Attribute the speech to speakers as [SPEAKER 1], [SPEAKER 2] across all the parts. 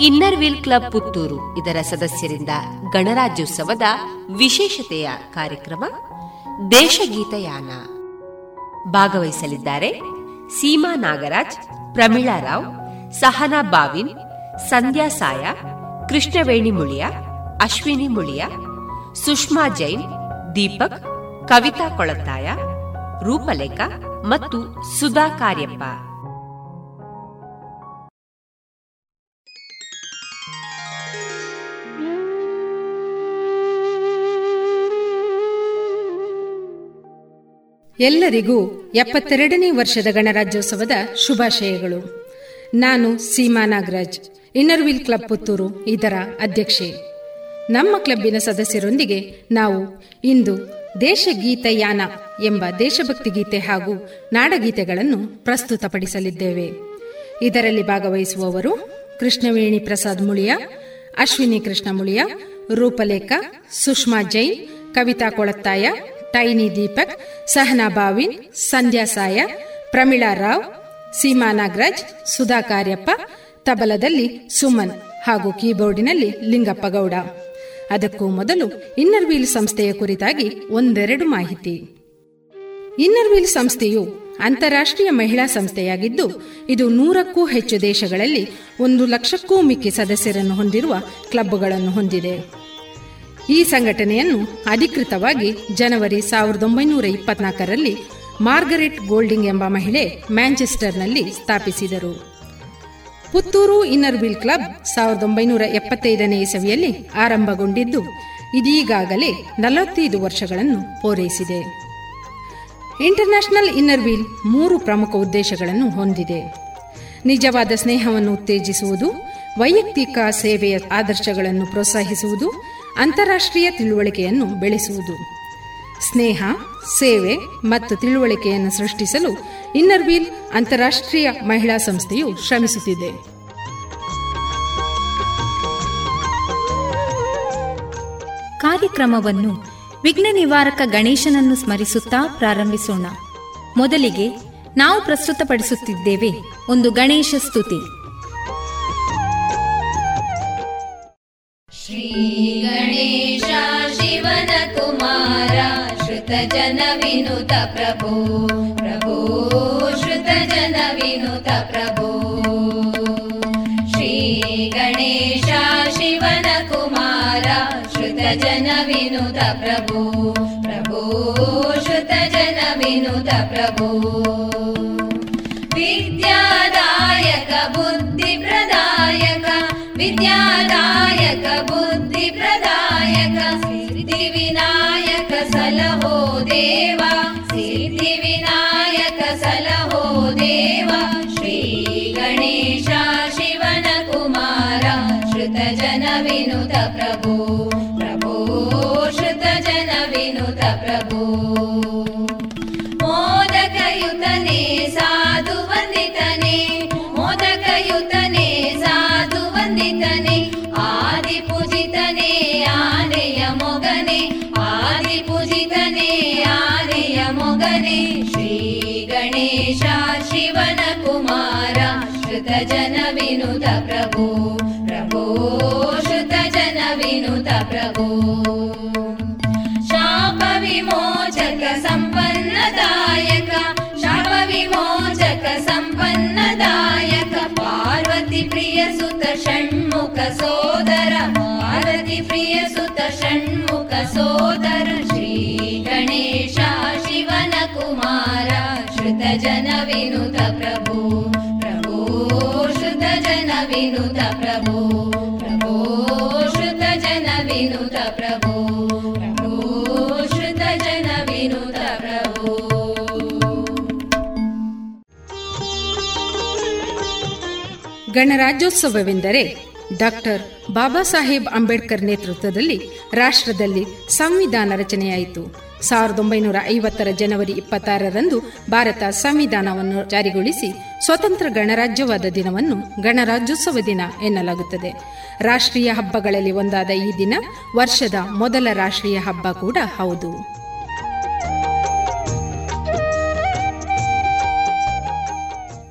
[SPEAKER 1] Inner wheel club Puttur ಇದರ ಸದಸ್ಯರಿಂದ ಗಣರಾಜ್ಯೋತ್ಸವದ ವಿಶೇಷತೆಯ ಕಾರ್ಯಕ್ರಮ ದೇಶಗೀತಯಾನ. ಭಾಗವಹಿಸಲಿದ್ದಾರೆ ಸೀಮಾ ನಾಗರಾಜ್, ಪ್ರಮೀಳಾ ರಾವ್, ಸಹನಾ ಬಾವಿನ್, ಸಂಧ್ಯಾ ಸಾಯ, ಕೃಷ್ಣವೇಣಿ ಮುಳಿಯ, ಅಶ್ವಿನಿ ಮುಳಿಯ, ಸುಷ್ಮಾ ಜೈನ್, ದೀಪಕ್, ಕವಿತಾ ಕೊಳತ್ತಾಯ, ರೂಪಲೇಖ ಮತ್ತು ಸುಧಾ ಕಾರ್ಯಪ್ಪ.
[SPEAKER 2] ಎಲ್ಲರಿಗೂ ಎಪ್ಪತ್ತೆರಡನೇ ವರ್ಷದ ಗಣರಾಜ್ಯೋತ್ಸವದ ಶುಭಾಶಯಗಳು. ನಾನು Seema Nagaraj Inner Wheel club Puttur, ಇದರ ಅಧ್ಯಕ್ಷೆ. ನಮ್ಮ ಕ್ಲಬ್ಬಿನ ಸದಸ್ಯರೊಂದಿಗೆ ನಾವು ಇಂದು ದೇಶಗೀತಯಾನ ಎಂಬ ದೇಶಭಕ್ತಿ ಗೀತೆ ಹಾಗೂ ನಾಡಗೀತೆಗಳನ್ನು ಪ್ರಸ್ತುತಪಡಿಸಲಿದ್ದೇವೆ. ಇದರಲ್ಲಿ ಭಾಗವಹಿಸುವವರು ಕೃಷ್ಣವೇಣಿ ಪ್ರಸಾದ್ ಮುಳಿಯ, ಅಶ್ವಿನಿ ಕೃಷ್ಣ ಮುಳಿಯ, ರೂಪಲೇಖ, ಸುಷ್ಮಾ ಜೈನ್, ಕವಿತಾ ಕೊಳತ್ತಾಯ ಟೈನಿ ದೀಪಕ್, ಸಹನಾ ಬಾವಿನ್, ಸಂಧ್ಯಾ ಸಾಯ, ಪ್ರಮೀಳಾ ರಾವ್, ಸೀಮಾ ನಾಗರಾಜ್, ಸುಧಾ ಕಾರ್ಯಪ್ಪ, ತಬಲದಲ್ಲಿ ಸುಮನ್ ಹಾಗೂ ಕೀಬೋರ್ಡಿನಲ್ಲಿ ಲಿಂಗಪ್ಪ ಗೌಡ. ಅದಕ್ಕೂ ಮೊದಲು ಇನ್ನರ್ವೀಲ್ ಸಂಸ್ಥೆಯ ಕುರಿತಾಗಿ ಒಂದೆರಡು ಮಾಹಿತಿ. ಇನ್ನರ್ವೀಲ್ ಸಂಸ್ಥೆಯು ಅಂತಾರಾಷ್ಟ್ರೀಯ ಮಹಿಳಾ ಸಂಸ್ಥೆಯಾಗಿದ್ದು, ಇದು ನೂರಕ್ಕೂ ಹೆಚ್ಚು ದೇಶಗಳಲ್ಲಿ ಒಂದು ಲಕ್ಷಕ್ಕೂ ಮಿಕ್ಕಿ ಸದಸ್ಯರನ್ನು ಹೊಂದಿರುವ ಕ್ಲಬ್ಗಳನ್ನು ಹೊಂದಿದೆ. ಈ ಸಂಘಟನೆಯನ್ನು ಅಧಿಕೃತವಾಗಿ ಜನವರಿ ಸಾವಿರದ ಒಂಬೈನೂರ ಇಪ್ಪತ್ನಾಲ್ಕರಲ್ಲಿ ಮಾರ್ಗರೆಟ್ ಗೋಲ್ಡಿಂಗ್ ಎಂಬ ಮಹಿಳೆ ಮ್ಯಾಂಚೆಸ್ಟರ್ನಲ್ಲಿ ಸ್ಥಾಪಿಸಿದರು. ಪುತ್ತೂರು ಇನ್ನರ್ ವೀಲ್ ಕ್ಲಬ್ ಸಾವಿರದ ಒಂಬೈನೂರ ಎಪ್ಪತ್ತೈದನೇ ಇಸವಿಯಲ್ಲಿ ಆರಂಭಗೊಂಡಿದ್ದು, ಇದೀಗಾಗಲೇ ನಲವತ್ತೈದು ವರ್ಷಗಳನ್ನು ಪೂರೈಸಿದೆ. ಇಂಟರ್ನ್ಯಾಷನಲ್ ಇನ್ನರ್ ವೀಲ್ ಮೂರು ಪ್ರಮುಖ ಉದ್ದೇಶಗಳನ್ನು ಹೊಂದಿದೆ. ನಿಜವಾದ ಸ್ನೇಹವನ್ನು ಉತ್ತೇಜಿಸುವುದು, ವೈಯಕ್ತಿಕ ಸೇವೆಯ ಆದರ್ಶಗಳನ್ನು ಪ್ರೋತ್ಸಾಹಿಸುವುದು ಅಂತಾರಾಷ್ಟ್ರೀಯ ತಿಳುವಳಿಕೆಯನ್ನು ಬೆಳೆಸುವುದು. ಸ್ನೇಹ ಸೇವೆ ಮತ್ತು ತಿಳುವಳಿಕೆಯನ್ನು ಸೃಷ್ಟಿಸಲು ಇನ್ನರ್ವೀಲ್ ಅಂತಾರಾಷ್ಟ್ರೀಯ ಮಹಿಳಾ ಸಂಸ್ಥೆಯು ಶ್ರಮಿಸುತ್ತಿದೆ.
[SPEAKER 3] ಕಾರ್ಯಕ್ರಮವನ್ನು ವಿಘ್ನ ನಿವಾರಕ ಗಣೇಶನನ್ನು ಸ್ಮರಿಸುತ್ತಾ ಪ್ರಾರಂಭಿಸೋಣ. ಮೊದಲಿಗೆ ನಾವು ಪ್ರಸ್ತುತಪಡಿಸುತ್ತಿದ್ದೇವೆ ಒಂದು ಗಣೇಶ ಸ್ತುತಿ.
[SPEAKER 4] ಶ್ರೀ श्रुतजन विनुत प्रभो। प्रभो श्रुतजन विनुत प्रभो। श्रीगणेश शिवन कुमारा श्रुतजन विनुत प्रभो। प्रभो श्रुतजन विनुत प्रभो। विद्यादायक बुद्धिप्रदायक विद्यादायक बुद्धिप्रदायक सिद्धिविना सलहो देवा। सिद्धिविनायक सलहो देवा। श्रीगणेशा शिवनकुमार। श्रुतजनविनुत प्रभो प्रभो श्रुतजनविनुत प्रभो। शापविमोचक सम्पन्नदायक शापविमोचक सम्पन्नदायक पार्वती प्रियसुत षण्मुख सोदर श्रुतजनविनुत प्रभो प्रभो श्रुतजनविनुत प्रभो प्रभो श्रुतजनविनुत प्रभो
[SPEAKER 2] ಗಣರಾಜ್ಯೋತ್ಸವವೆಂದರೆ ಡಾಕ್ಟರ್ ಬಾಬಾ ಸಾಹೇಬ್ ಅಂಬೇಡ್ಕರ್ ನೇತೃತ್ವದಲ್ಲಿ ರಾಷ್ಟ್ರದಲ್ಲಿ ಸಂವಿಧಾನ ರಚನೆಯಾಯಿತು ಸಾವಿರದ ಒಂಬೈನೂರ ಐವತ್ತರ ಜನವರಿ ಇಪ್ಪತ್ತಾರರಂದು ಭಾರತ ಸಂವಿಧಾನವನ್ನು ಜಾರಿಗೊಳಿಸಿ ಸ್ವತಂತ್ರ ಗಣರಾಜ್ಯವಾದ ದಿನವನ್ನು ಗಣರಾಜ್ಯೋತ್ಸವ ದಿನ ಎನ್ನಲಾಗುತ್ತದೆ. ರಾಷ್ಟ್ರೀಯ ಹಬ್ಬಗಳಲ್ಲಿ ಒಂದಾದ ಈ ದಿನ ವರ್ಷದ ಮೊದಲ ರಾಷ್ಟ್ರೀಯ ಹಬ್ಬ ಕೂಡ ಹೌದು.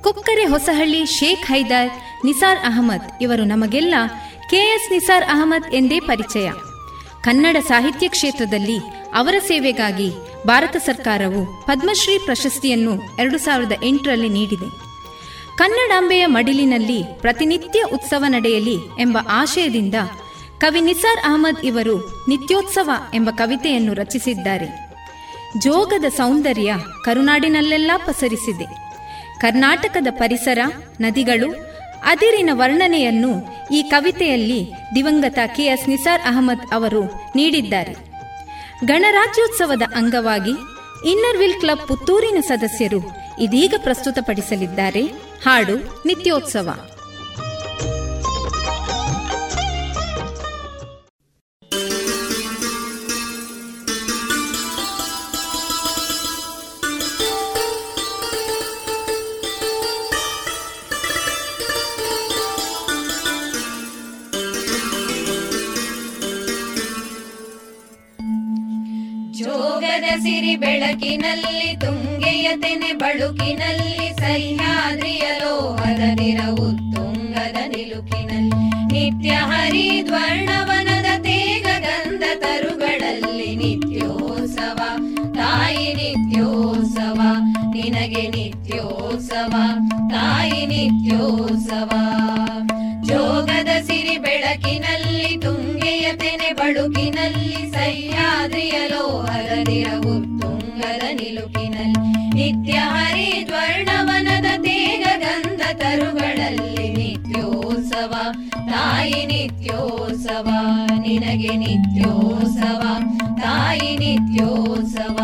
[SPEAKER 3] ಕುಕ್ಕರೆ ಹೊಸಹಳ್ಳಿ ಶೇಖ್ ಹೈದರ್ ನಿಸಾರ್ ಅಹಮದ್ ಇವರು ನಮಗೆಲ್ಲ ಕೆಎಸ್ ನಿಸಾರ್ ಅಹಮದ್ ಎಂದೇ ಪರಿಚಯ. ಕನ್ನಡ ಸಾಹಿತ್ಯ ಕ್ಷೇತ್ರದಲ್ಲಿ ಅವರ ಸೇವೆಗಾಗಿ ಭಾರತ ಸರ್ಕಾರವು ಪದ್ಮಶ್ರೀ ಪ್ರಶಸ್ತಿಯನ್ನು ಎರಡು ಸಾವಿರದ ಎಂಟರಲ್ಲಿ ನೀಡಿದೆ. ಕನ್ನಡಾಂಬೆಯ ಮಡಿಲಿನಲ್ಲಿ ಪ್ರತಿನಿತ್ಯ ಉತ್ಸವ ನಡೆಯಲಿ ಎಂಬ ಆಶಯದಿಂದ ಕವಿ ನಿಸಾರ್ ಅಹಮದ್ ಇವರು ನಿತ್ಯೋತ್ಸವ ಎಂಬ ಕವಿತೆಯನ್ನು ರಚಿಸಿದ್ದಾರೆ. ಜೋಗದ ಸೌಂದರ್ಯ ಕರುನಾಡಿನಲ್ಲೆಲ್ಲ ಪಸರಿಸಿದೆ. ಕರ್ನಾಟಕದ ಪರಿಸರ, ನದಿಗಳು, ಅದಿರಿನ ವರ್ಣನೆಯನ್ನು ಈ ಕವಿತೆಯಲ್ಲಿ ದಿವಂಗತ ಕೆ ಎಸ್ ನಿಸಾರ್ ಅಹಮದ್ ಅವರು ನೀಡಿದ್ದಾರೆ. ಗಣರಾಜ್ಯೋತ್ಸವದ ಅಂಗವಾಗಿ ಇನ್ನರ್ವಿಲ್ ಕ್ಲಬ್ ಪುತ್ತೂರಿನ ಸದಸ್ಯರು ಇದೀಗ ಪ್ರಸ್ತುತಪಡಿಸಲಿದ್ದಾರೆ. ಹಾಡು, ನಿತ್ಯೋತ್ಸವ.
[SPEAKER 4] ಬೆಳಕಿನಲ್ಲಿ ತುಂಗೆಯ ತೆನೆ ಬಳುಕಿನಲ್ಲಿ ಸಹ್ಯಾದ್ರಿಯ ಲೋಹದ ನಿರವು ತುಂಗದ ನಿಲುಕಿನಲ್ಲಿ ನಿತ್ಯ ಹರಿದ್ವರ್ಣವನದ ತೇಗ ಗಂಧ ತರುಗಳಲ್ಲಿ ನಿತ್ಯೋತ್ಸವ. ತಾಯಿ ನಿತ್ಯೋತ್ಸವ, ನಿನಗೆ ನಿತ್ಯೋತ್ಸವ, ತಾಯಿ ನಿತ್ಯೋತ್ಸವ. ಜೋಗದ ಸಿರಿ ಬೆಳಕಿನಲ್ಲಿ ತುಂಗೆಯ ತೆನೆ ಬಳುಕಿನಲ್ಲಿ ಸಹ್ಯಾದ್ರಿಯ ಲೋಹದ ನಿರವು ತುಂಗದ ನಿತ್ಯ ಹರಿ ಹರಿದ್ವರ್ಣವನದ ತೇಗ ಗಂಧ ತರುಗಳಲ್ಲಿ ನಿತ್ಯೋತ್ಸವ. ತಾಯಿ ನಿತ್ಯೋತ್ಸವ ನಿನಗೆ ನಿತ್ಯೋತ್ಸವ ತಾಯಿ ನಿತ್ಯೋತ್ಸವ.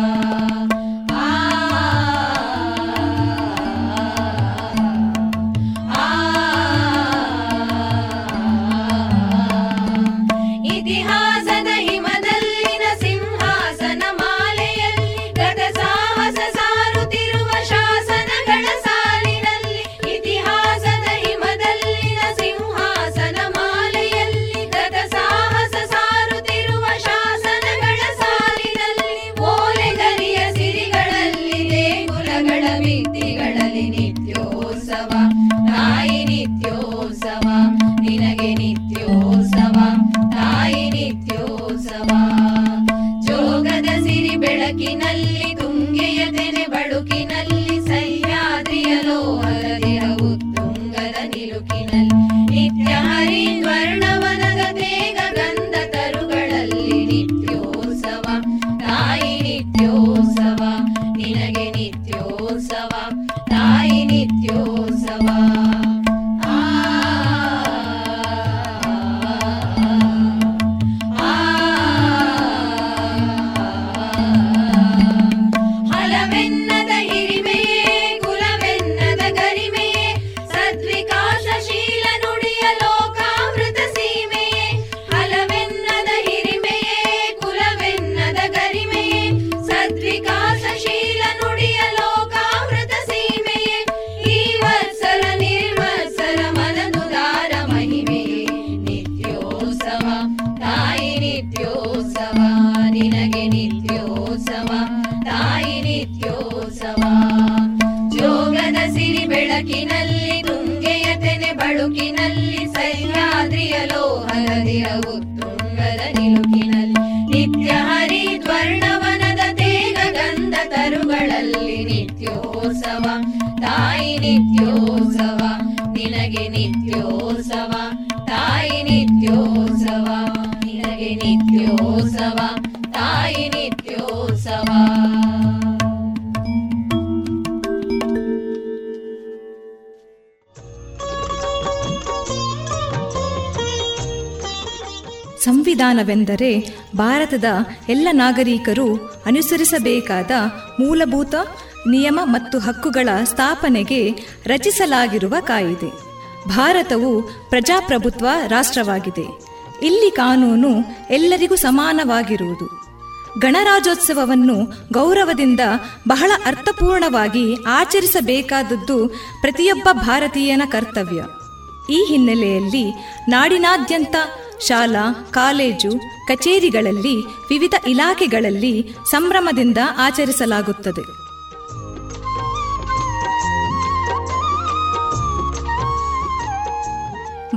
[SPEAKER 5] ಸಂವಿಧಾನವೆಂದರೆ ಭಾರತದ ಎಲ್ಲ ನಾಗರಿಕರು ಅನುಸರಿಸಬೇಕಾದ ಮೂಲಭೂತ ನಿಯಮ ಮತ್ತು ಹಕ್ಕುಗಳ ಸ್ಥಾಪನೆಗೆ ರಚಿಸಲಾಗಿರುವ ಕಾಯಿದೆ. ಭಾರತವು ಪ್ರಜಾಪ್ರಭುತ್ವ ರಾಷ್ಟ್ರವಾಗಿದೆ. ಇಲ್ಲಿ ಕಾನೂನು ಎಲ್ಲರಿಗೂ ಸಮಾನವಾಗಿರುವುದು. ಗಣರಾಜ್ಯೋತ್ಸವವನ್ನು ಗೌರವದಿಂದ ಬಹಳ ಅರ್ಥಪೂರ್ಣವಾಗಿ ಆಚರಿಸಬೇಕಾದದ್ದು ಪ್ರತಿಯೊಬ್ಬ ಭಾರತೀಯನ ಕರ್ತವ್ಯ. ಈ ಹಿನ್ನೆಲೆಯಲ್ಲಿ ನಾಡಿನಾದ್ಯಂತ ಶಾಲಾ, ಕಾಲೇಜು, ಕಚೇರಿಗಳಲ್ಲಿ, ವಿವಿಧ ಇಲಾಖೆಗಳಲ್ಲಿ ಸಂಭ್ರಮದಿಂದ ಆಚರಿಸಲಾಗುತ್ತದೆ.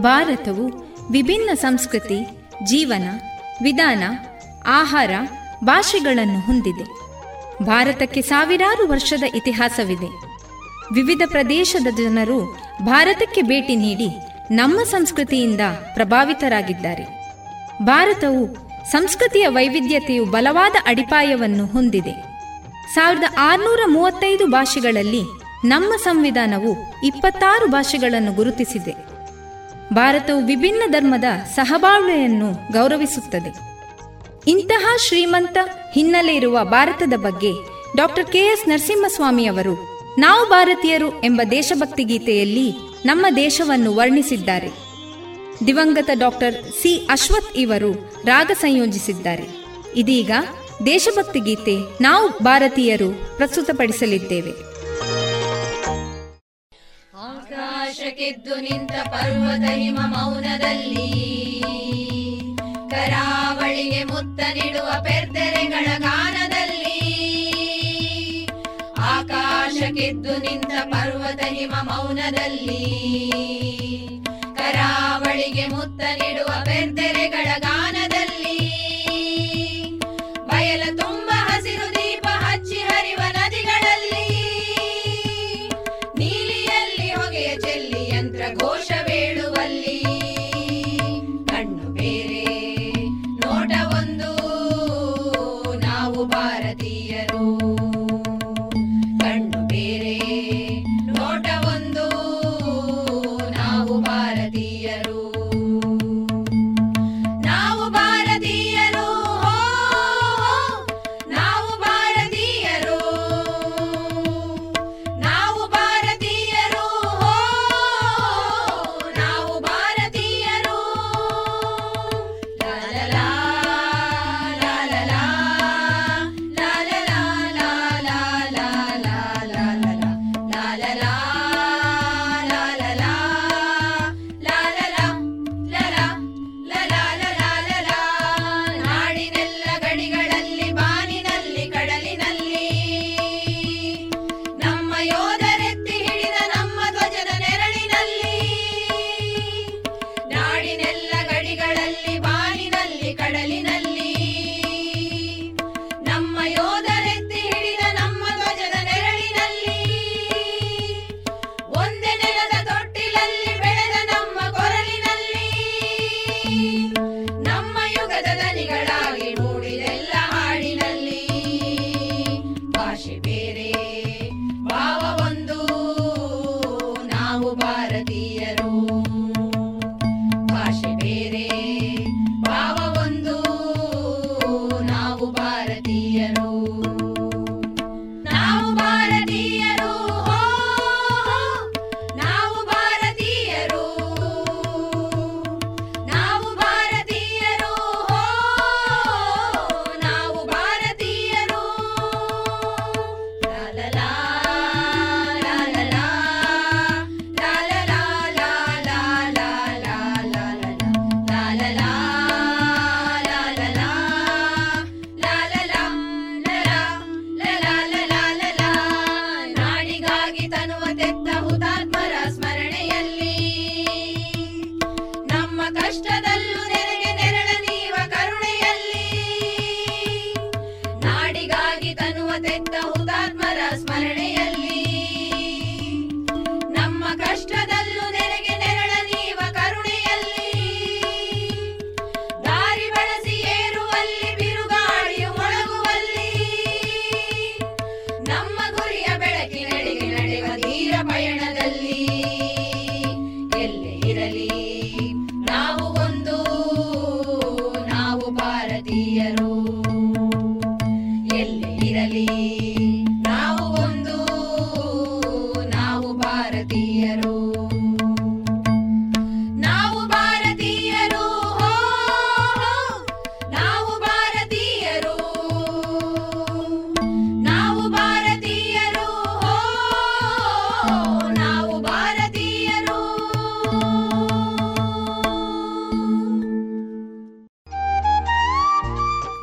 [SPEAKER 3] ಭಾರತವು ವಿಭಿನ್ನ ಸಂಸ್ಕೃತಿ, ಜೀವನ, ವಿಧಾನ, ಆಹಾರ, ಭಾಷೆಗಳನ್ನು ಹೊಂದಿದೆ. ಭಾರತಕ್ಕೆ ಸಾವಿರಾರು ವರ್ಷದ ಇತಿಹಾಸವಿದೆ. ವಿವಿಧ ಪ್ರದೇಶದ ಜನರು ಭಾರತಕ್ಕೆ ಭೇಟಿ ನೀಡಿ ನಮ್ಮ ಸಂಸ್ಕೃತಿಯಿಂದ ಪ್ರಭಾವಿತರಾಗಿದ್ದಾರೆ. ಭಾರತವು ಸಂಸ್ಕೃತಿಯ ವೈವಿಧ್ಯತೆಯು ಬಲವಾದ ಅಡಿಪಾಯವನ್ನು ಹೊಂದಿದೆ. ಸಾವಿರದ ಆರುನೂರ ಮೂವತ್ತೈದು ಭಾಷೆಗಳಲ್ಲಿ ನಮ್ಮ ಸಂವಿಧಾನವು ಇಪ್ಪತ್ತಾರು ಭಾಷೆಗಳನ್ನು ಗುರುತಿಸಿದೆ. ಭಾರತವು ವಿಭಿನ್ನ ಧರ್ಮದ ಸಹಬಾಳ್ವೆಯನ್ನು ಗೌರವಿಸುತ್ತದೆ. ಇಂತಹ ಶ್ರೀಮಂತ ಹಿನ್ನೆಲೆ ಇರುವ ಭಾರತದ ಬಗ್ಗೆ ಡಾಕ್ಟರ್ ಕೆ ಎಸ್ ನರಸಿಂಹಸ್ವಾಮಿ ಅವರು ನಾವು ಭಾರತೀಯರು ಎಂಬ ದೇಶಭಕ್ತಿ ಗೀತೆಯಲ್ಲಿ ನಮ್ಮ ದೇಶವನ್ನು ವರ್ಣಿಸಿದ್ದಾರೆ. ದಿವಂಗತ ಡಾಕ್ಟರ್ ಸಿ. ಅಶ್ವಥ್ ಇವರು ರಾಗ ಸಂಯೋಜಿಸಿದ್ದಾರೆ. ಇದೀಗ ದೇಶಭಕ್ತಿ ಗೀತೆ ನಾವು ಭಾರತೀಯರು ಪ್ರಸ್ತುತಪಡಿಸಲಿದ್ದೇವೆ.
[SPEAKER 4] ಆಕಾಶಕ್ಕೆದ್ದು ನಿಂತ ಪರ್ವತ ಹಿಮ ಮೌನದಲ್ಲಿ ಕರಾವಳಿಗೆ ಮುತ್ತ ನೀಡುವ ಪೆರ್ದೆರೆಗಳ ಗಾನದಲ್ಲಿ ನಿಂತ ಪರ್ವತ ಹಿಮ ಮೌನದಲ್ಲಿ ಕರಾವಳಿಗೆ ಮುತ್ತ ನೀಡುವ ಪೆರ್ದೆರೆಗಳ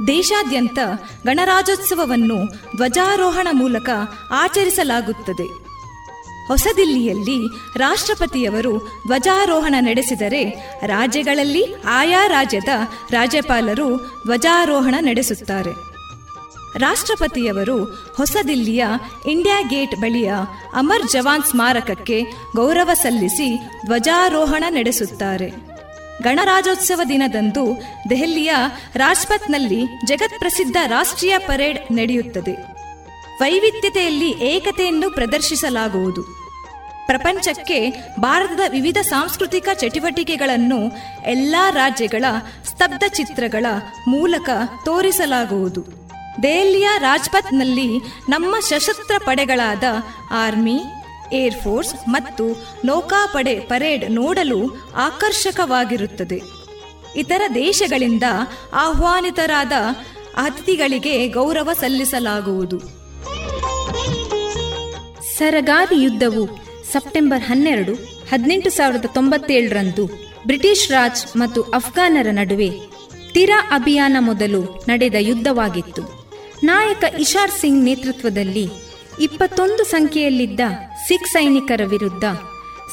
[SPEAKER 5] ದೇಶಾದ್ಯಂತ ಗಣರಾಜ್ಯೋತ್ಸವವನ್ನು ಧ್ವಜಾರೋಹಣ ಮೂಲಕ ಆಚರಿಸಲಾಗುತ್ತದೆ. ಹೊಸದಿಲ್ಲಿಯಲ್ಲಿ ರಾಷ್ಟ್ರಪತಿಯವರು ಧ್ವಜಾರೋಹಣ ನಡೆಸಿದರೆ ರಾಜ್ಯಗಳಲ್ಲಿ ಆಯಾ ರಾಜ್ಯದ ರಾಜ್ಯಪಾಲರು ಧ್ವಜಾರೋಹಣ ನಡೆಸುತ್ತಾರೆ. ರಾಷ್ಟ್ರಪತಿಯವರು ಹೊಸದಿಲ್ಲಿಯ ಇಂಡಿಯಾ ಗೇಟ್ ಬಳಿಯ ಅಮರ್ ಜವಾನ್ ಸ್ಮಾರಕಕ್ಕೆ ಗೌರವ ಸಲ್ಲಿಸಿ ಧ್ವಜಾರೋಹಣ ನಡೆಸುತ್ತಾರೆ. ಗಣರಾಜ್ಯೋತ್ಸವ ದಿನದಂದು ದೆಹಲಿಯ ರಾಜ್ಪಥ್ನಲ್ಲಿ ಜಗತ್ಪ್ರಸಿದ್ಧ ರಾಷ್ಟ್ರೀಯ ಪರೇಡ್ ನಡೆಯುತ್ತದೆ. ವೈವಿಧ್ಯತೆಯಲ್ಲಿ ಏಕತೆಯನ್ನು ಪ್ರದರ್ಶಿಸಲಾಗುವುದು. ಪ್ರಪಂಚಕ್ಕೆ ಭಾರತದ ವಿವಿಧ ಸಾಂಸ್ಕೃತಿಕ ಚಟುವಟಿಕೆಗಳನ್ನು ಎಲ್ಲ ರಾಜ್ಯಗಳ ಸ್ತಬ್ಧ ಚಿತ್ರಗಳ ಮೂಲಕ ತೋರಿಸಲಾಗುವುದು. ದೆಹಲಿಯ ರಾಜ್ಪಥ್ನಲ್ಲಿ ನಮ್ಮ ಸಶಸ್ತ್ರ ಪಡೆಗಳಾದ ಆರ್ಮಿ ಏರ್ಫೋರ್ಸ್ ಮತ್ತು ನೌಕಾಪಡೆ ಪರೇಡ್ ನೋಡಲು ಆಕರ್ಷಕವಾಗಿರುತ್ತದೆ. ಇತರ ದೇಶಗಳಿಂದ ಆಹ್ವಾನಿತರಾದ ಅತಿಥಿಗಳಿಗೆ ಗೌರವ ಸಲ್ಲಿಸಲಾಗುವುದು.
[SPEAKER 3] ಸರಗಾದಿ ಯುದ್ಧವು ಸೆಪ್ಟೆಂಬರ್ ಹನ್ನೆರಡು, ಹದಿನೆಂಟು ಸಾವಿರದ ತೊಂಬತ್ತೇಳರಂದು ಬ್ರಿಟಿಷ್ ರಾಜ್ ಮತ್ತು ಅಫ್ಘಾನರ ನಡುವೆ ತಿರಾ ಅಭಿಯಾನ ಮೊದಲು ನಡೆದ ಯುದ್ಧವಾಗಿತ್ತು. ನಾಯಕ ಇಶಾರ್ ಸಿಂಗ್ ನೇತೃತ್ವದಲ್ಲಿ ಇಪ್ಪತ್ತೊಂದು ಸಂಖ್ಯೆಯಲ್ಲಿದ್ದ ಸಿಖ್ ಸೈನಿಕರ ವಿರುದ್ಧ,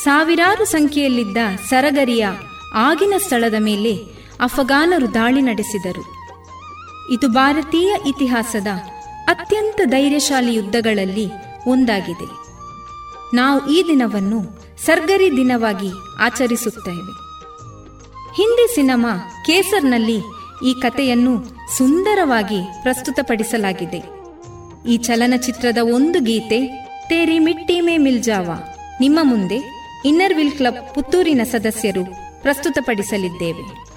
[SPEAKER 3] ಸಾವಿರಾರು ಸಂಖ್ಯೆಯಲ್ಲಿದ್ದ ಸರಗರಿಯ ಆಗಿನ ಸ್ಥಳದ ಮೇಲೆ ಅಫಘಾನರು ದಾಳಿ ನಡೆಸಿದರು. ಇದು ಭಾರತೀಯ ಇತಿಹಾಸದ ಅತ್ಯಂತ ಧೈರ್ಯಶಾಲಿ ಯುದ್ಧಗಳಲ್ಲಿ ಒಂದಾಗಿದೆ. ನಾವು ಈ ದಿನವನ್ನು ಸರ್ಗರಿ ದಿನವಾಗಿ ಆಚರಿಸುತ್ತೇವೆ. ಹಿಂದಿ ಸಿನಿಮಾ ಕೇಸರ್ನಲ್ಲಿ ಈ ಕಥೆಯನ್ನು ಸುಂದರವಾಗಿ ಪ್ರಸ್ತುತಪಡಿಸಲಾಗಿದೆ. ಈ ಚಲನಚಿತ್ರದ ಒಂದು ಗೀತೆ, ತೇರಿ ಮಿಟ್ಟಿ ಮೇ ಮಿಲ್ಜಾವ ನಿಮ್ಮ ಮುಂದೆ ಇನ್ನರ್ ವಿಲ್ ಕ್ಲಬ್ ಪುತ್ತೂರಿನ ಸದಸ್ಯರು ಪ್ರಸ್ತುತಪಡಿಸಲಿದ್ದೇವೆ.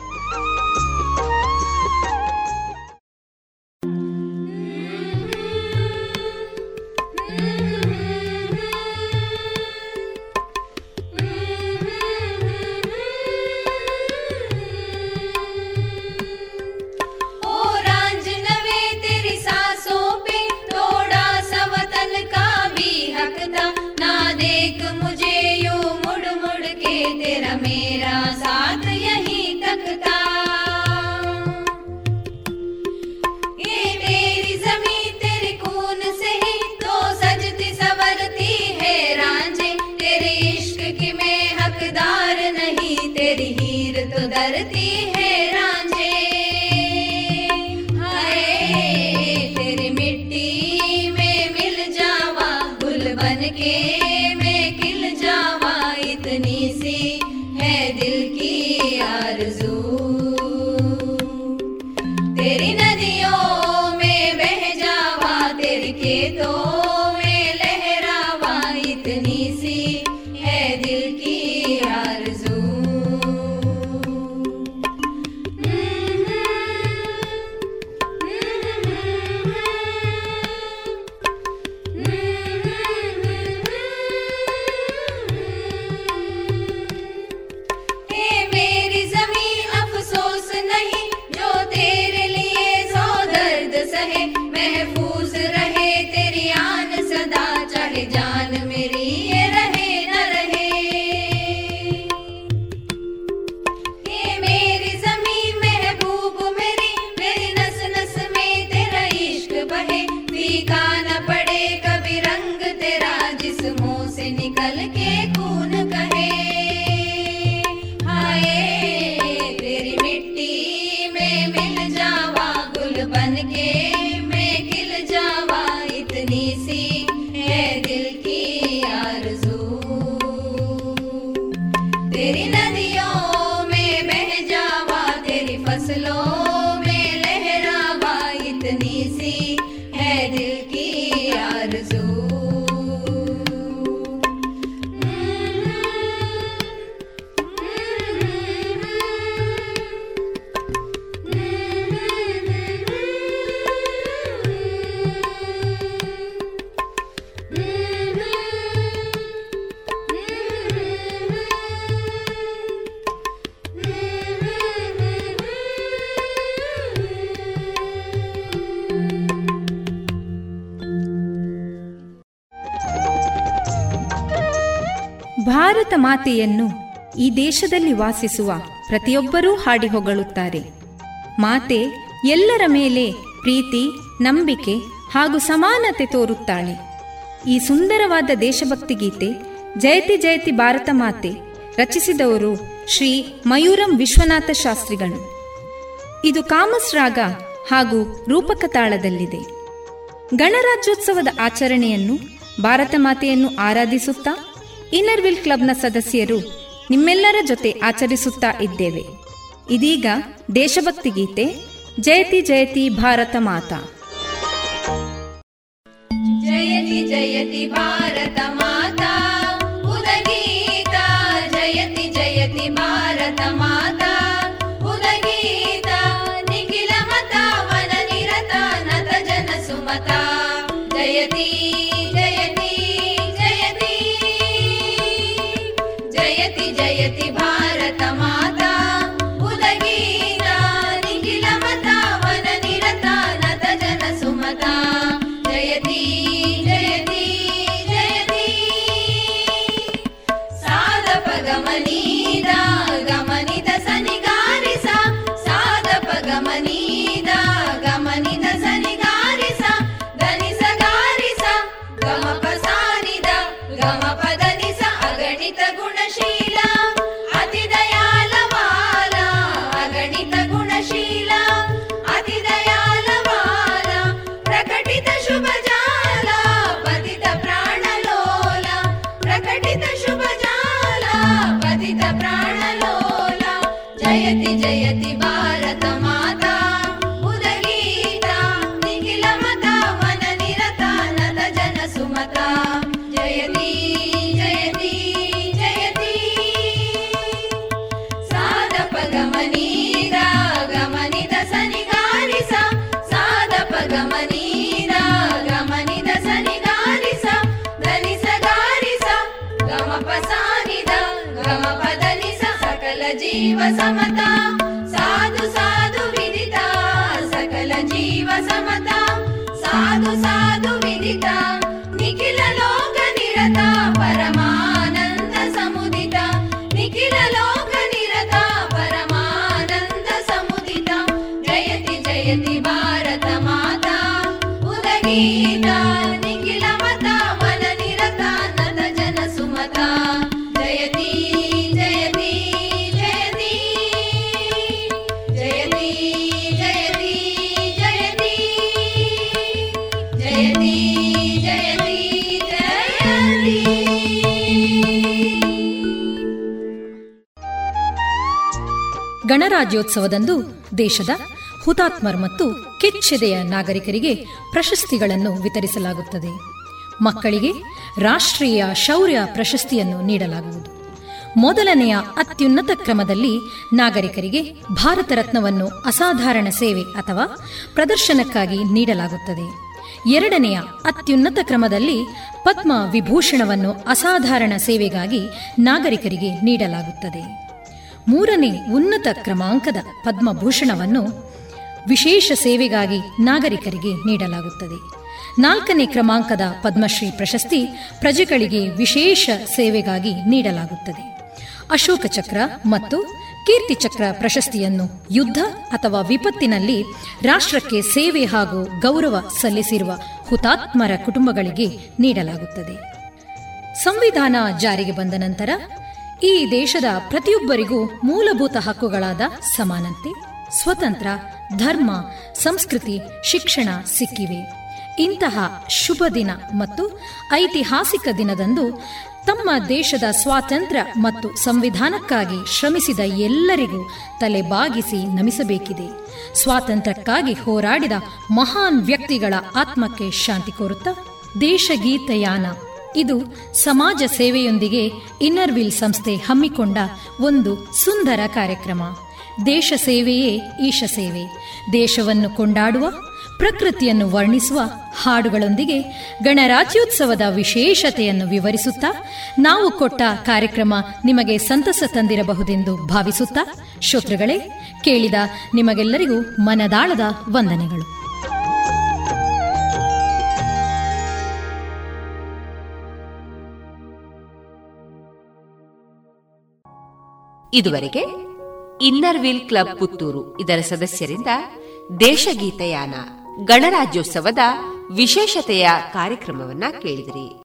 [SPEAKER 4] निकल के खून
[SPEAKER 3] ಭಾರತ ಮಾತೆಯನ್ನು ಈ ದೇಶದಲ್ಲಿ ವಾಸಿಸುವ ಪ್ರತಿಯೊಬ್ಬರೂ ಹಾಡಿ ಹೊಗಳುತ್ತಾರೆ ಮಾತೆ ಎಲ್ಲರ ಮೇಲೆ ಪ್ರೀತಿ, ನಂಬಿಕೆ ಹಾಗೂ ಸಮಾನತೆ ತೋರುತ್ತಾಳೆ.
[SPEAKER 4] ಈ ಸುಂದರವಾದ ದೇಶಭಕ್ತಿ ಗೀತೆ ಜಯತಿ ಜಯತಿ ಭಾರತ ಮಾತೆ ರಚಿಸಿದವರು ಶ್ರೀ ಮಯೂರಂ ವಿಶ್ವನಾಥ ಶಾಸ್ತ್ರಿಗಳು. ಇದು ಕಾಮಸ್ ರಾಗ ಹಾಗೂ ರೂಪಕ ತಾಳದಲ್ಲಿದೆ. ಗಣರಾಜ್ಯೋತ್ಸವದ ಆಚರಣೆಯನ್ನು ಭಾರತ ಮಾತೆಯನ್ನು ಆರಾಧಿಸುತ್ತಾ ಇನ್ನರ್ವಿಲ್ ಕ್ಲಬ್ನ ಸದಸ್ಯರು ನಿಮ್ಮೆಲ್ಲರ ಜೊತೆ ಆಚರಿಸುತ್ತಾ ಇದ್ದೇವೆ. ಇದೀಗ ದೇಶಭಕ್ತಿ ಗೀತೆ ಜಯತಿ ಜಯತಿ ಭಾರತ ಮಾತಾ.
[SPEAKER 6] जीव समता साधु साधु विदिता सकल जीव साधु साधु विदिता निखिल
[SPEAKER 7] ಗಣರಾಜ್ಯೋತ್ಸವದಂದು ದೇಶದ ಹುತಾತ್ಮರ್ ಮತ್ತು ಕೆಚ್ಚೆದೆಯ ನಾಗರಿಕರಿಗೆ ಪ್ರಶಸ್ತಿಗಳನ್ನು ವಿತರಿಸಲಾಗುತ್ತದೆ. ಮಕ್ಕಳಿಗೆ ರಾಷ್ಟ್ರೀಯ ಶೌರ್ಯ ಪ್ರಶಸ್ತಿಯನ್ನು ನೀಡಲಾಗುವುದು. ಮೊದಲನೆಯ ಅತ್ಯುನ್ನತ ಕ್ರಮದಲ್ಲಿ ನಾಗರಿಕರಿಗೆ ಭಾರತ ರತ್ನವನ್ನು ಅಸಾಧಾರಣ ಸೇವೆ ಅಥವಾ ಪ್ರದರ್ಶನಕ್ಕಾಗಿ ನೀಡಲಾಗುತ್ತದೆ. ಎರಡನೆಯ ಅತ್ಯುನ್ನತ ಕ್ರಮದಲ್ಲಿ ಪದ್ಮ ವಿಭೂಷಣವನ್ನು ಅಸಾಧಾರಣ ಸೇವೆಗಾಗಿ ನಾಗರಿಕರಿಗೆ ನೀಡಲಾಗುತ್ತದೆ. ಮೂರನೇ ಉನ್ನತ ಕ್ರಮಾಂಕದ ಪದ್ಮಭೂಷಣವನ್ನು ವಿಶೇಷ ಸೇವೆಗಾಗಿ ನಾಗರಿಕರಿಗೆ ನೀಡಲಾಗುತ್ತದೆ. ನಾಲ್ಕನೇ ಕ್ರಮಾಂಕದ ಪದ್ಮಶ್ರೀ ಪ್ರಶಸ್ತಿ ಪ್ರಜೆಗಳಿಗೆ ವಿಶೇಷ ಸೇವೆಗಾಗಿ ನೀಡಲಾಗುತ್ತದೆ. ಅಶೋಕ ಚಕ್ರ ಮತ್ತು ಕೀರ್ತಿ ಚಕ್ರ ಪ್ರಶಸ್ತಿಯನ್ನು ಯುದ್ಧ ಅಥವಾ ವಿಪತ್ತಿನಲ್ಲಿ ರಾಷ್ಟ್ರಕ್ಕೆ ಸೇವೆ ಹಾಗೂ ಗೌರವ ಸಲ್ಲಿಸಿರುವ ಹುತಾತ್ಮರ ಕುಟುಂಬಗಳಿಗೆ ನೀಡಲಾಗುತ್ತದೆ. ಸಂವಿಧಾನ ಜಾರಿಗೆ ಬಂದ ನಂತರ ಈ ದೇಶದ ಪ್ರತಿಯೊಬ್ಬರಿಗೂ ಮೂಲಭೂತ ಹಕ್ಕುಗಳಾದ ಸಮಾನತೆ, ಸ್ವತಂತ್ರ, ಧರ್ಮ, ಸಂಸ್ಕೃತಿ, ಶಿಕ್ಷಣ ಸಿಕ್ಕಿವೆ. ಇಂತಹ ಶುಭ ದಿನ ಮತ್ತು ಐತಿಹಾಸಿಕ ದಿನದಂದು ತಮ್ಮ ದೇಶದ ಸ್ವಾತಂತ್ರ್ಯ ಮತ್ತು ಸಂವಿಧಾನಕ್ಕಾಗಿ ಶ್ರಮಿಸಿದ ಎಲ್ಲರಿಗೂ ತಲೆ ಬಾಗಿಸಿ ನಮಿಸಬೇಕಿದೆ. ಸ್ವಾತಂತ್ರ್ಯಕ್ಕಾಗಿ ಹೋರಾಡಿದ ಮಹಾನ್ ವ್ಯಕ್ತಿಗಳ ಆತ್ಮಕ್ಕೆ ಶಾಂತಿ ಕೋರುತ್ತಾ ದೇಶಗೀತಯಾನ ಇದು ಸಮಾಜ ಸೇವೆಯೊಂದಿಗೆ ಇನ್ನರ್ವಿಲ್ ಸಂಸ್ಥೆ ಹಮ್ಮಿಕೊಂಡ ಒಂದು ಸುಂದರ ಕಾರ್ಯಕ್ರಮ. ದೇಶ ಸೇವೆಯೇ ಈಶ ಸೇವೆ. ದೇಶವನ್ನು ಕೊಂಡಾಡುವ, ಪ್ರಕೃತಿಯನ್ನು ವರ್ಣಿಸುವ, ಹಾಡುಗಳೊಂದಿಗೆ ಗಣರಾಜ್ಯೋತ್ಸವದ ವಿಶೇಷತೆಯನ್ನು ವಿವರಿಸುತ್ತಾ, ನಾವು ಕೊಟ್ಟ ಕಾರ್ಯಕ್ರಮ ನಿಮಗೆ ಸಂತಸ ತಂದಿರಬಹುದೆಂದು ಭಾವಿಸುತ್ತಾ, ಶ್ರೋತೃಗಳೇ, ಕೇಳಿದ ನಿಮಗೆಲ್ಲರಿಗೂ ಮನದಾಳದ ವಂದನೆಗಳು.
[SPEAKER 1] ಇದುವರೆಗೆ ಇನ್ನರ್ ವೀಲ್ ಕ್ಲಬ್ ಪುತ್ತೂರು ಇದರ ಸದಸ್ಯರಿಂದ ದೇಶಗೀತಯಾನ ಗಣರಾಜ್ಯೋತ್ಸವದ ವಿಶೇಷತೆಯ ಕಾರ್ಯಕ್ರಮವನ್ನ ಕೇಳಿದಿರಿ.